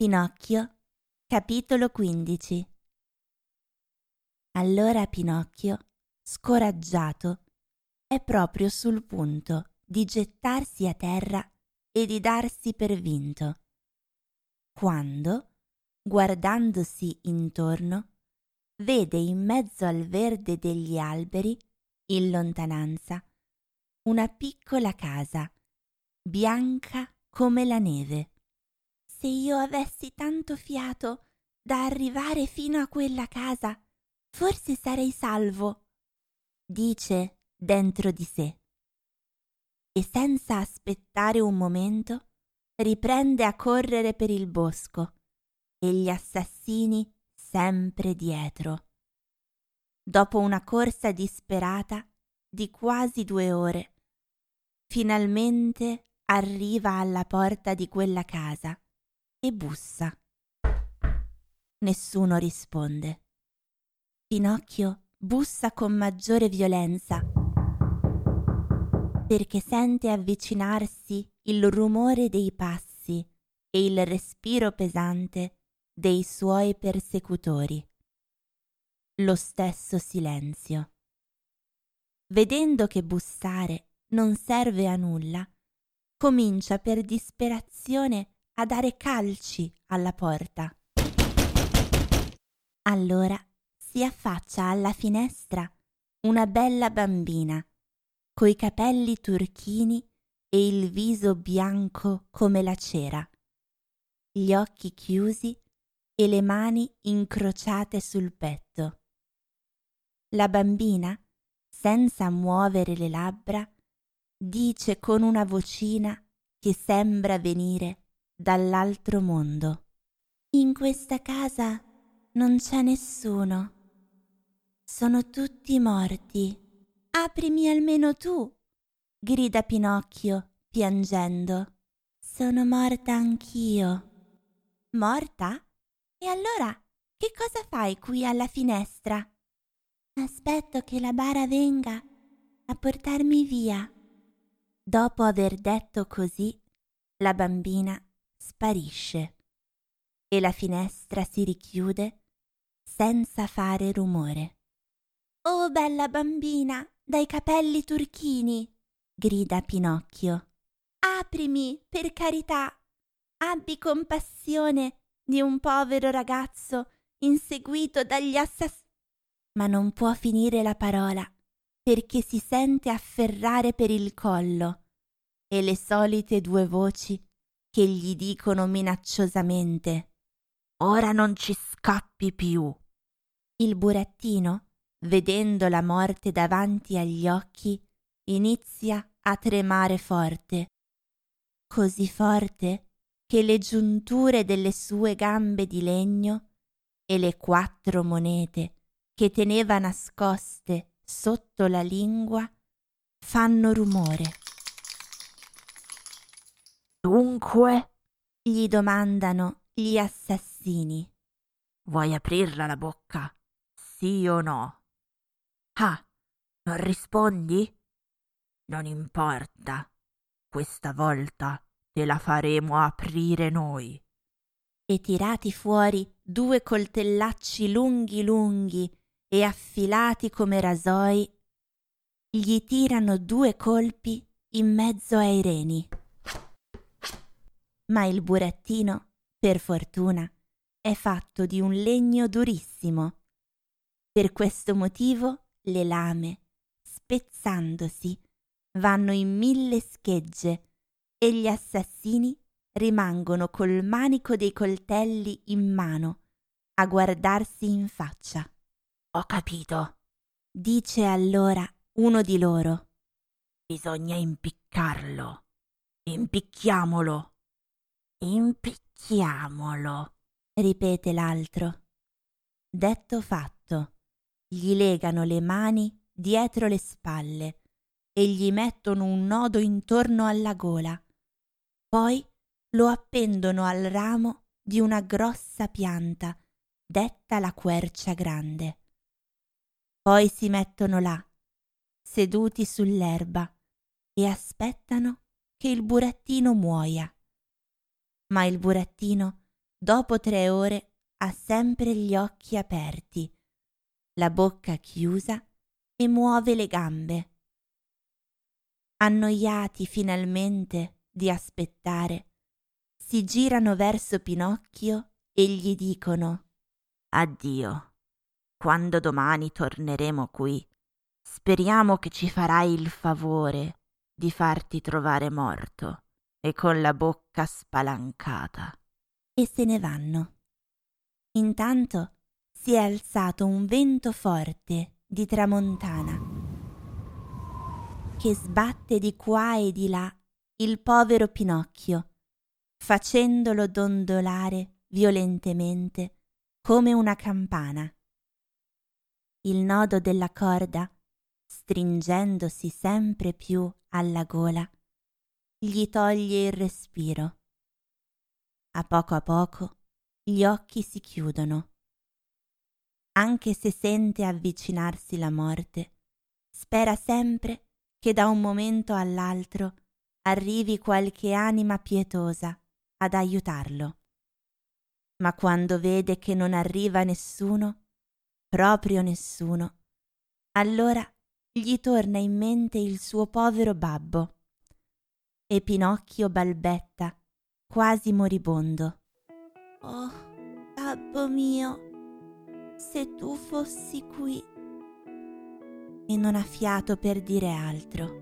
Pinocchio, capitolo 15 Allora Pinocchio, scoraggiato, è proprio sul punto di gettarsi a terra e di darsi per vinto, quando, guardandosi intorno, vede in mezzo al verde degli alberi, in lontananza, una piccola casa, bianca come la neve se io avessi tanto fiato da arrivare fino a quella casa, forse sarei salvo, dice dentro di sé. E senza aspettare un momento, riprende a correre per il bosco e gli assassini sempre dietro. Dopo una corsa disperata di quasi due ore, finalmente arriva alla porta di quella casa e bussa. Nessuno risponde. Pinocchio bussa con maggiore violenza perché sente avvicinarsi il rumore dei passi e il respiro pesante dei suoi persecutori. Lo stesso silenzio. Vedendo che bussare non serve a nulla, comincia per disperazione a dare calci alla porta. Allora si affaccia alla finestra una bella bambina, coi capelli turchini e il viso bianco come la cera, gli occhi chiusi e le mani incrociate sul petto. La bambina, senza muovere le labbra, dice con una vocina che sembra venire dall'altro mondo. In questa casa non c'è nessuno. Sono tutti morti. Aprimi almeno tu, grida Pinocchio, piangendo. Sono morta anch'io. Morta? E allora che cosa fai qui alla finestra? Aspetto che la bara venga a portarmi via. Dopo aver detto così, la bambina sparisce e la finestra si richiude senza fare rumore. Oh bella bambina, dai capelli turchini, grida Pinocchio. Aprimi, per carità. Abbi compassione di un povero ragazzo inseguito dagli assassini. Ma non può finire la parola perché si sente afferrare per il collo e le solite due voci che gli dicono minacciosamente Ora non ci scappi più. Il burattino, vedendo la morte davanti agli occhi, inizia a tremare forte, così forte che le giunture delle sue gambe di legno e le quattro monete che teneva nascoste sotto la lingua fanno rumore. Dunque? gli domandano gli assassini. Vuoi aprirla la bocca? Sì o no? Ah, non rispondi? Non importa. Questa volta te la faremo aprire noi. E tirati fuori due coltellacci lunghi lunghi e affilati come rasoi, gli tirano due colpi in mezzo ai reni ma il burattino, per fortuna, è fatto di un legno durissimo. Per questo motivo le lame, spezzandosi, vanno in mille schegge e gli assassini rimangono col manico dei coltelli in mano a guardarsi in faccia. Ho capito, dice allora uno di loro. Bisogna impiccarlo. Impicchiamolo. Impicchiamolo, ripete l'altro. Detto fatto, gli legano le mani dietro le spalle e gli mettono un nodo intorno alla gola. Poi lo appendono al ramo di una grossa pianta, detta la quercia grande. Poi si mettono là, seduti sull'erba, e aspettano che il burattino muoia ma il burattino dopo tre ore ha sempre gli occhi aperti, la bocca chiusa e muove le gambe. Annoiati finalmente di aspettare, si girano verso Pinocchio e gli dicono Addio. Quando domani torneremo qui, speriamo che ci farai il favore di farti trovare morto e con la bocca spalancata. E se ne vanno. Intanto si è alzato un vento forte di tramontana che sbatte di qua e di là il povero Pinocchio, facendolo dondolare violentemente come una campana. Il nodo della corda, stringendosi sempre più alla gola, gli toglie il respiro. A poco a poco gli occhi si chiudono anche se sente avvicinarsi la morte, spera sempre che da un momento all'altro arrivi qualche anima pietosa ad aiutarlo. Ma quando vede che non arriva nessuno, proprio nessuno, allora gli torna in mente il suo povero babbo. E Pinocchio balbetta, quasi moribondo. Oh, babbo mio, se tu fossi qui. E non ha fiato per dire altro.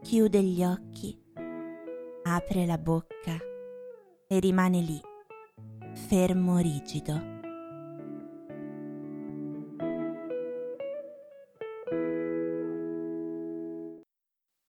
Chiude gli occhi, apre la bocca e rimane lì, fermo rigido.